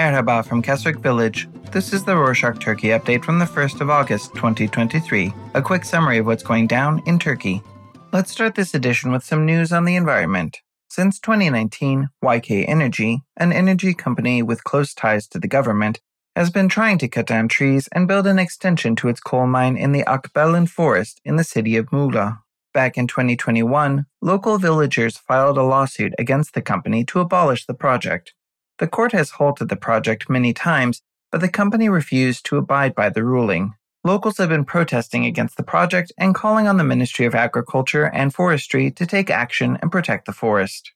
Merhaba from Keswick Village. This is the Rorshok Turkey update from the 1st of August 2023, a quick summary of what's going down in Turkey. Let's start this edition with some news on the environment. Since 2019, YK Energy, an energy company with close ties to the government, has been trying to cut down trees and build an extension to its coal mine in the Akbelen forest in the city of Muğla. Back in 2021, local villagers filed a lawsuit against the company to abolish the project. The court has halted the project many times, but the company refused to abide by the ruling. Locals have been protesting against the project and calling on the Ministry of Agriculture and Forestry to take action and protect the forest.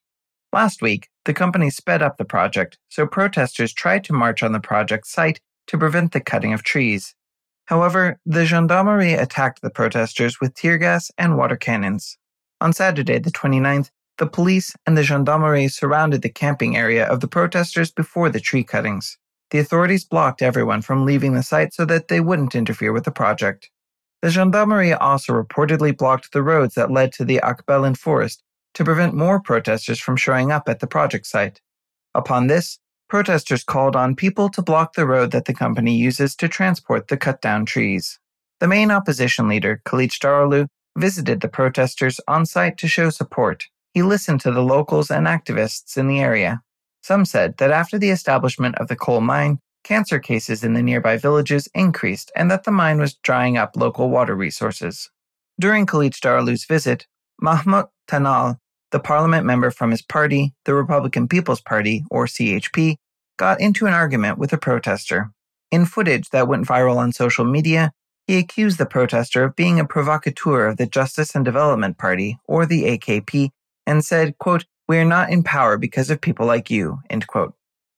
Last week, the company sped up the project, so protesters tried to march on the project site to prevent the cutting of trees. However, the gendarmerie attacked the protesters with tear gas and water cannons. On Saturday, the 29th, the police and the gendarmerie surrounded the camping area of the protesters before the tree cuttings. The authorities blocked everyone from leaving the site so that they wouldn't interfere with the project. The gendarmerie also reportedly blocked the roads that led to the Akbelen forest to prevent more protesters from showing up at the project site. Upon this, protesters called on people to block the road that the company uses to transport the cut down trees. The main opposition leader, Kılıçdaroğlu, visited the protesters on site to show support. He listened to the locals and activists in the area. Some said that after the establishment of the coal mine, cancer cases in the nearby villages increased and that the mine was drying up local water resources. During Khalid Kılıçdaroğlu's visit, Mahmut Tanal, the parliament member from his party, the Republican People's Party, or CHP, got into an argument with a protester. In footage that went viral on social media, he accused the protester of being a provocateur of the Justice and Development Party, or the AKP, and said, quote, We are not in power because of people like you, end quote.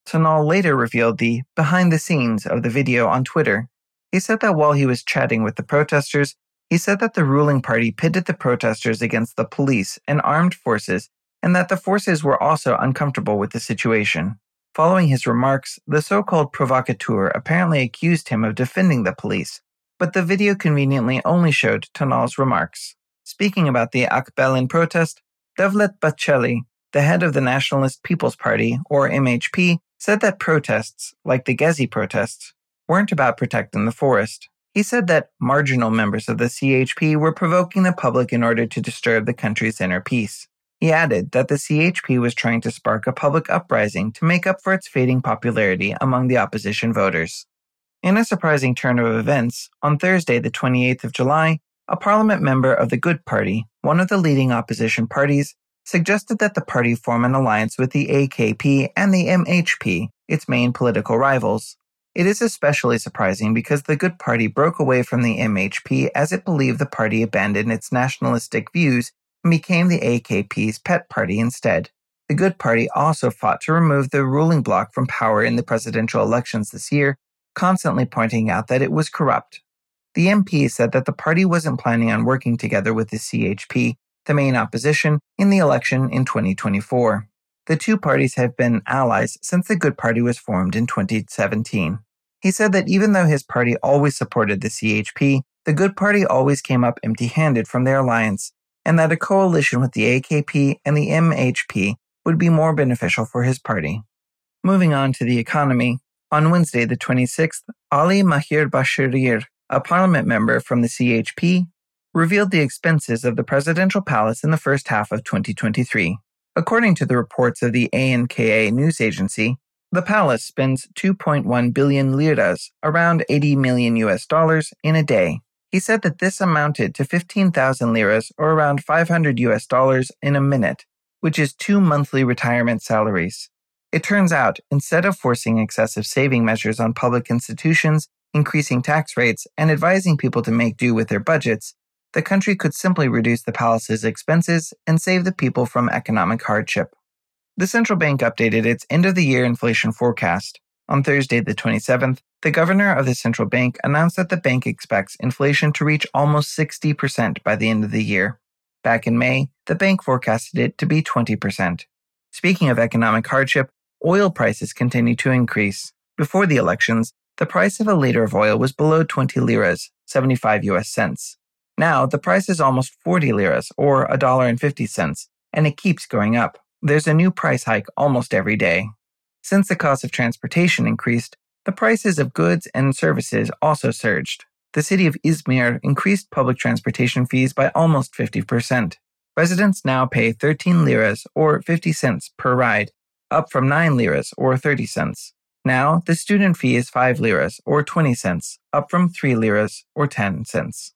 Tanal later revealed the behind the scenes of the video on Twitter. He said that while he was chatting with the protesters, he said that the ruling party pitted the protesters against the police and armed forces, and that the forces were also uncomfortable with the situation. Following his remarks, the so called provocateur apparently accused him of defending the police, but the video conveniently only showed Tanal's remarks. Speaking about the Akbelen protest, Devlet Bahçeli, the head of the Nationalist People's Party, or MHP, said that protests, like the Gezi protests, weren't about protecting the forest. He said that marginal members of the CHP were provoking the public in order to disturb the country's inner peace. He added that the CHP was trying to spark a public uprising to make up for its fading popularity among the opposition voters. In a surprising turn of events, on Thursday, the 28th of July, a parliament member of the Good Party, one of the leading opposition parties, suggested that the party form an alliance with the AKP and the MHP, its main political rivals. It is especially surprising because the Good Party broke away from the MHP as it believed the party abandoned its nationalistic views and became the AKP's pet party instead. The Good Party also fought to remove the ruling bloc from power in the presidential elections this year, constantly pointing out that it was corrupt. The MP said that the party wasn't planning on working together with the CHP, the main opposition, in the election in 2024. The two parties have been allies since the Good Party was formed in 2017. He said that even though his party always supported the CHP, the Good Party always came up empty handed from their alliance, and that a coalition with the AKP and the MHP would be more beneficial for his party. Moving on to the economy, on Wednesday, the 26th, Ali Mahir Başarır, a parliament member from the CHP, revealed the expenses of the presidential palace in the first half of 2023. According to the reports of the ANKA news agency, the palace spends 2.1 billion liras, around 80 million US dollars, in a day. He said that this amounted to 15,000 liras, or around 500 US dollars, in a minute, which is two monthly retirement salaries. It turns out, instead of forcing excessive saving measures on public institutions, increasing tax rates, and advising people to make do with their budgets, the country could simply reduce the palace's expenses and save the people from economic hardship. The central bank updated its end of the year inflation forecast. On Thursday, the 27th, the governor of the central bank announced that the bank expects inflation to reach almost 60% by the end of the year. Back in May, the bank forecasted it to be 20%. Speaking of economic hardship, oil prices continue to increase. Before the elections, the price of a liter of oil was below 20 liras, 75 US cents. Now, the price is almost 40 liras, or $1.50, and it keeps going up. There's a new price hike almost every day. Since the cost of transportation increased, the prices of goods and services also surged. The city of Izmir increased public transportation fees by almost 50%. Residents now pay 13 liras or 50 cents per ride, up from 9 liras or 30 cents. Now, the student fee is 5 liras or 20 cents, up from 3 liras or 10 cents.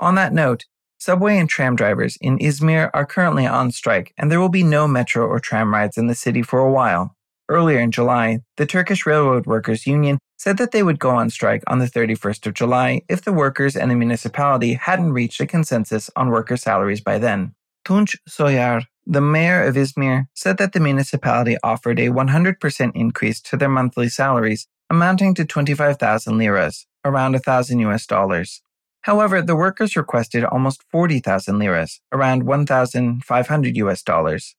On that note, subway and tram drivers in Izmir are currently on strike, and there will be no metro or tram rides in the city for a while. Earlier in July, the Turkish Railroad Workers Union said that they would go on strike on the 31st of July if the workers and the municipality hadn't reached a consensus on worker salaries by then. Tunç Soyer, the mayor of Izmir, said that the municipality offered a 100% increase to their monthly salaries, amounting to 25,000 liras, around 1,000 US dollars. However, the workers requested almost 40,000 liras, around 1,500 US dollars.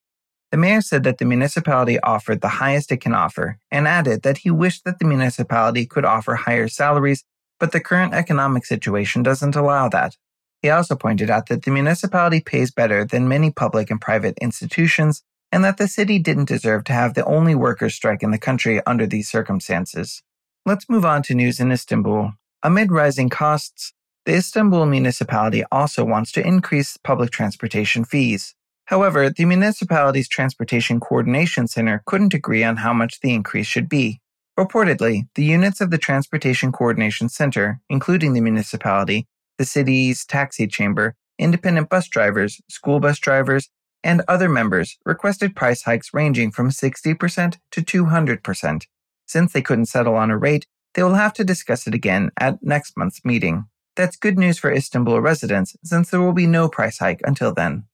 The mayor said that the municipality offered the highest it can offer and added that he wished that the municipality could offer higher salaries, but the current economic situation doesn't allow that. He also pointed out that the municipality pays better than many public and private institutions and that the city didn't deserve to have the only workers' strike in the country under these circumstances. Let's move on to news in Istanbul. Amid rising costs, the Istanbul municipality also wants to increase public transportation fees. However, the municipality's Transportation Coordination Center couldn't agree on how much the increase should be. Reportedly, the units of the Transportation Coordination Center, including the municipality, the city's taxi chamber, independent bus drivers, school bus drivers, and other members requested price hikes ranging from 60% to 200%. Since they couldn't settle on a rate, they will have to discuss it again at next month's meeting. That's good news for Istanbul residents since there will be no price hike until then.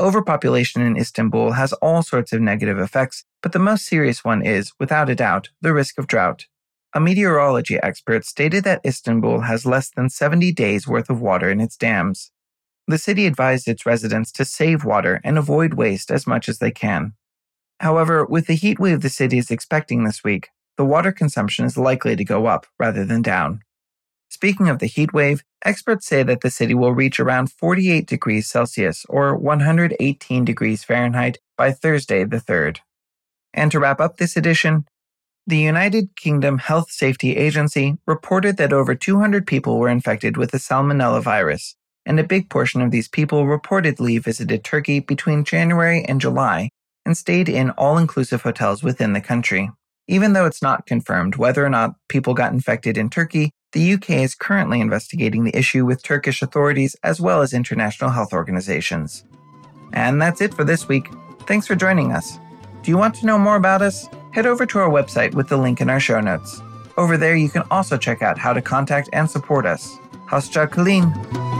Overpopulation in Istanbul has all sorts of negative effects, but the most serious one is, without a doubt, the risk of drought. A meteorology expert stated that Istanbul has less than 70 days worth of water in its dams. The city advised its residents to save water and avoid waste as much as they can. However, with the heat wave the city is expecting this week, the water consumption is likely to go up rather than down. Speaking of the heat wave, experts say that the city will reach around 48 degrees Celsius or 118 degrees Fahrenheit by Thursday the 3rd. And to wrap up this edition, the United Kingdom Health Safety Agency reported that over 200 people were infected with the Salmonella virus, and a big portion of these people reportedly visited Turkey between January and July and stayed in all inclusive hotels within the country. Even though it's not confirmed whether or not people got infected in Turkey, the UK is currently investigating the issue with Turkish authorities as well as international health organizations. And that's it for this week. Thanks for joining us. Do you want to know more about us? Head over to our website with the link in our show notes. Over there, you can also check out how to contact and support us. Hoşça kalın.